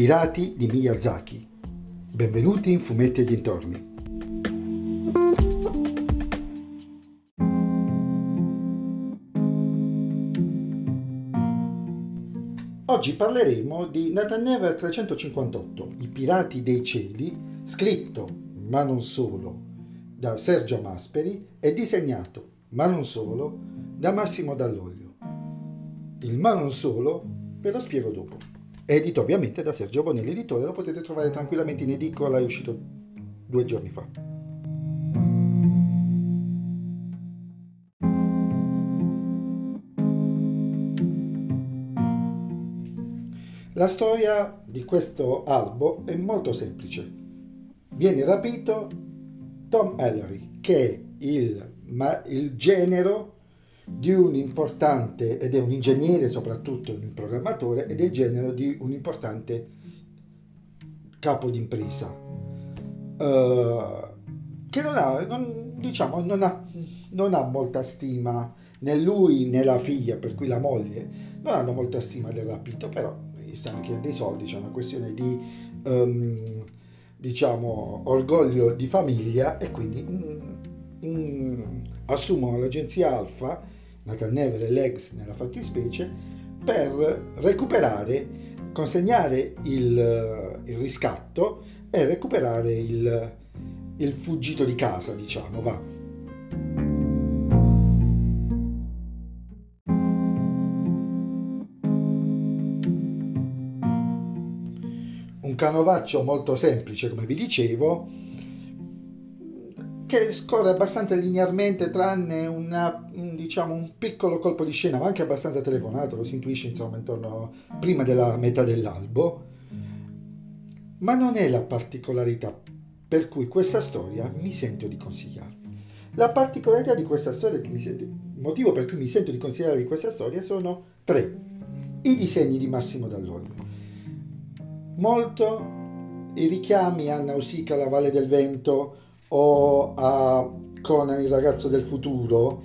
pirati di Miyazaki. Benvenuti in Fumetti e dintorni. Oggi parleremo di Nathaniel 358, I pirati dei cieli, scritto, ma non solo, da Sergio Masperi e disegnato, ma non solo, da Massimo Dall'Olio. Il ma non solo ve lo spiego dopo. È edito ovviamente da Sergio Bonelli, editore, lo potete trovare tranquillamente in edicola, è uscito due giorni fa. La storia di questo albo è molto semplice. Viene rapito Tom Ellery, che è il, ma, il genero di un importante, ed è un ingegnere soprattutto, un programmatore, ed è il genero di un importante capo d'impresa, uh, che non ha, non, diciamo, non ha, non ha molta stima né lui né la figlia, per cui la moglie, non hanno molta stima del rapito, però stanno chiedendo dei soldi, c'è una questione di um, diciamo orgoglio di famiglia e quindi mm, mm, assumono l'agenzia Alfa, Nathaniel e Legs nella fattispecie, per recuperare, consegnare il, il riscatto e recuperare il, il fuggito di casa, diciamo, va. canovaccio molto semplice, come vi dicevo, che scorre abbastanza linearmente, tranne una, diciamo, un piccolo colpo di scena, ma anche abbastanza telefonato, lo si intuisce insomma intorno prima della metà dell'albo. Ma non è la particolarità per cui questa storia mi sento di consigliarvi. La particolarità di questa storia, sento, il motivo per cui mi sento di consigliarvi questa storia sono tre. I disegni di Massimo Dall'Olio molto i richiami a Nausicaa, la Valle del Vento o a Conan, il ragazzo del futuro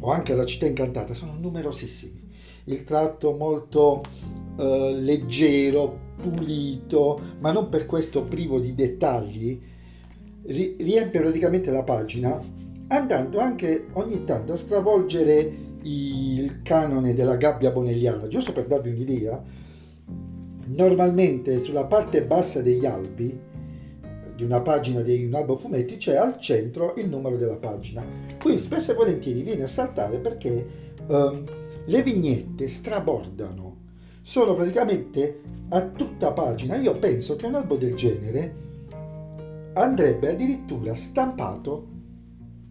o anche alla città incantata sono numerosissimi. Il tratto molto eh, leggero, pulito, ma non per questo privo di dettagli, ri- riempie praticamente la pagina andando anche ogni tanto a stravolgere il canone della gabbia bonelliana, giusto per darvi un'idea Normalmente sulla parte bassa degli albi di una pagina di un albo fumetti c'è al centro il numero della pagina. Qui spesso e volentieri viene a saltare perché um, le vignette strabordano, sono praticamente a tutta pagina. Io penso che un albo del genere andrebbe addirittura stampato,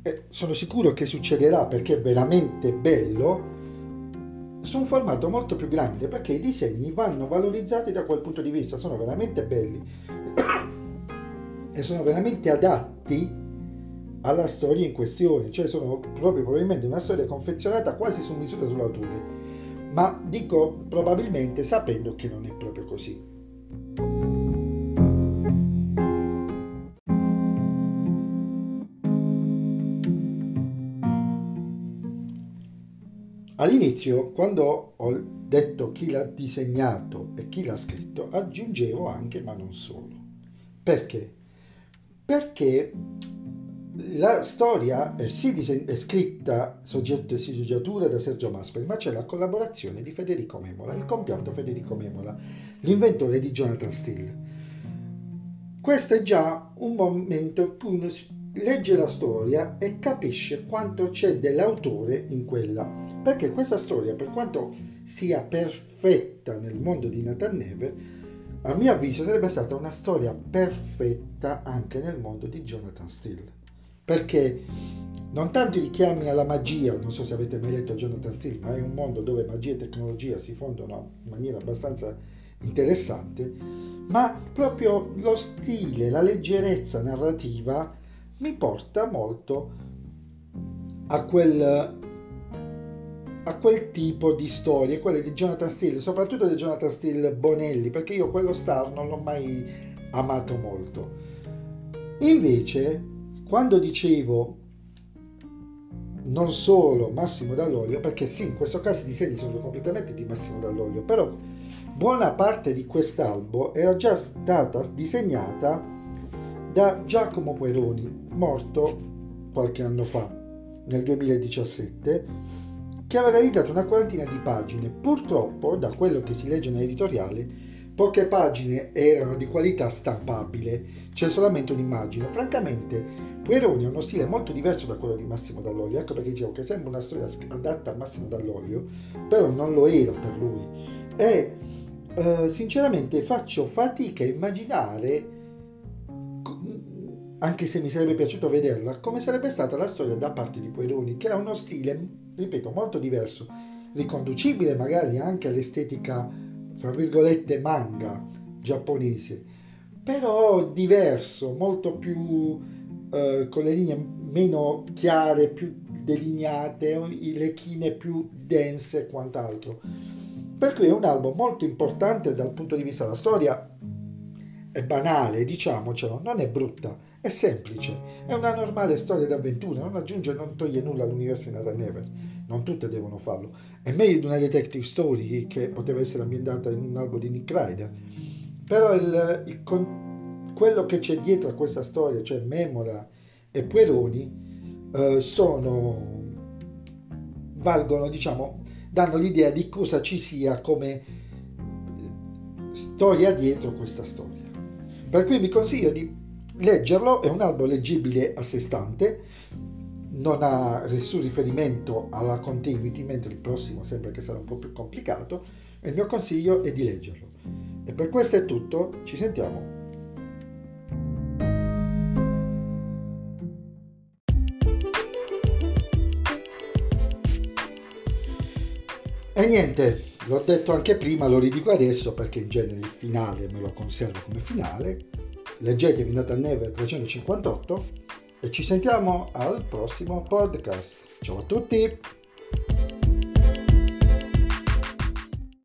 e sono sicuro che succederà perché è veramente bello, su un formato molto più grande perché i disegni vanno valorizzati da quel punto di vista, sono veramente belli e sono veramente adatti alla storia in questione, cioè sono proprio probabilmente una storia confezionata quasi su misura sull'autore, ma dico probabilmente sapendo che non è proprio così. All'inizio, quando ho detto chi l'ha disegnato e chi l'ha scritto, aggiungevo anche ma non solo. Perché? Perché la storia è, sì è scritta soggetto e sceneggiatura da Sergio Masperi, ma c'è la collaborazione di Federico Memola, il compianto Federico Memola, l'inventore di Jonathan Steele. Questo è già un momento in cui uno legge la storia e capisce quanto c'è dell'autore in quella perché questa storia, per quanto sia perfetta nel mondo di Nathan Neve, a mio avviso sarebbe stata una storia perfetta anche nel mondo di Jonathan Steele. Perché non tanto i richiami alla magia, non so se avete mai letto Jonathan Steele, ma è un mondo dove magia e tecnologia si fondono in maniera abbastanza interessante, ma proprio lo stile, la leggerezza narrativa mi porta molto a quel a quel tipo di storie, quelle di Jonathan Steele, soprattutto di Jonathan Steele Bonelli, perché io quello star non l'ho mai amato molto. Invece, quando dicevo non solo Massimo Dall'Olio, perché sì, in questo caso i disegni sono completamente di Massimo Dall'Olio, però buona parte di quest'albo era già stata disegnata da Giacomo Pueroni, morto qualche anno fa, nel 2017, che aveva realizzato una quarantina di pagine. Purtroppo, da quello che si legge nell'editoriale, poche pagine erano di qualità stampabile, c'è solamente un'immagine. Francamente, Pueroni ha uno stile molto diverso da quello di Massimo Dall'Olio, ecco perché dicevo che sembra una storia adatta a Massimo Dall'Olio, però non lo era per lui. E eh, sinceramente faccio fatica a immaginare anche se mi sarebbe piaciuto vederla, come sarebbe stata la storia da parte di Pueroni, che ha uno stile, ripeto, molto diverso, riconducibile magari anche all'estetica, fra virgolette, manga giapponese, però diverso, molto più eh, con le linee meno chiare, più delineate, le chine più dense e quant'altro. Per cui è un album molto importante dal punto di vista della storia, è banale, diciamocelo, non è brutta, è semplice, è una normale storia d'avventura, non aggiunge e non toglie nulla all'universo di Nathan Never. Non tutte devono farlo. È meglio di una detective story che poteva essere ambientata in un albo di Nick Ryder. Però il, il, con, quello che c'è dietro a questa storia, cioè Memora e Pueroni, eh, sono valgono, diciamo, danno l'idea di cosa ci sia come storia dietro questa storia. Per cui vi consiglio di leggerlo, è un albo leggibile a sé stante, non ha nessun riferimento alla continuity, mentre il prossimo sembra che sarà un po' più complicato, e il mio consiglio è di leggerlo. E per questo è tutto, ci sentiamo. E niente, l'ho detto anche prima, lo ridico adesso perché in genere il finale me lo conservo come finale, leggetevi Nata Neve 358 e ci sentiamo al prossimo podcast. Ciao a tutti!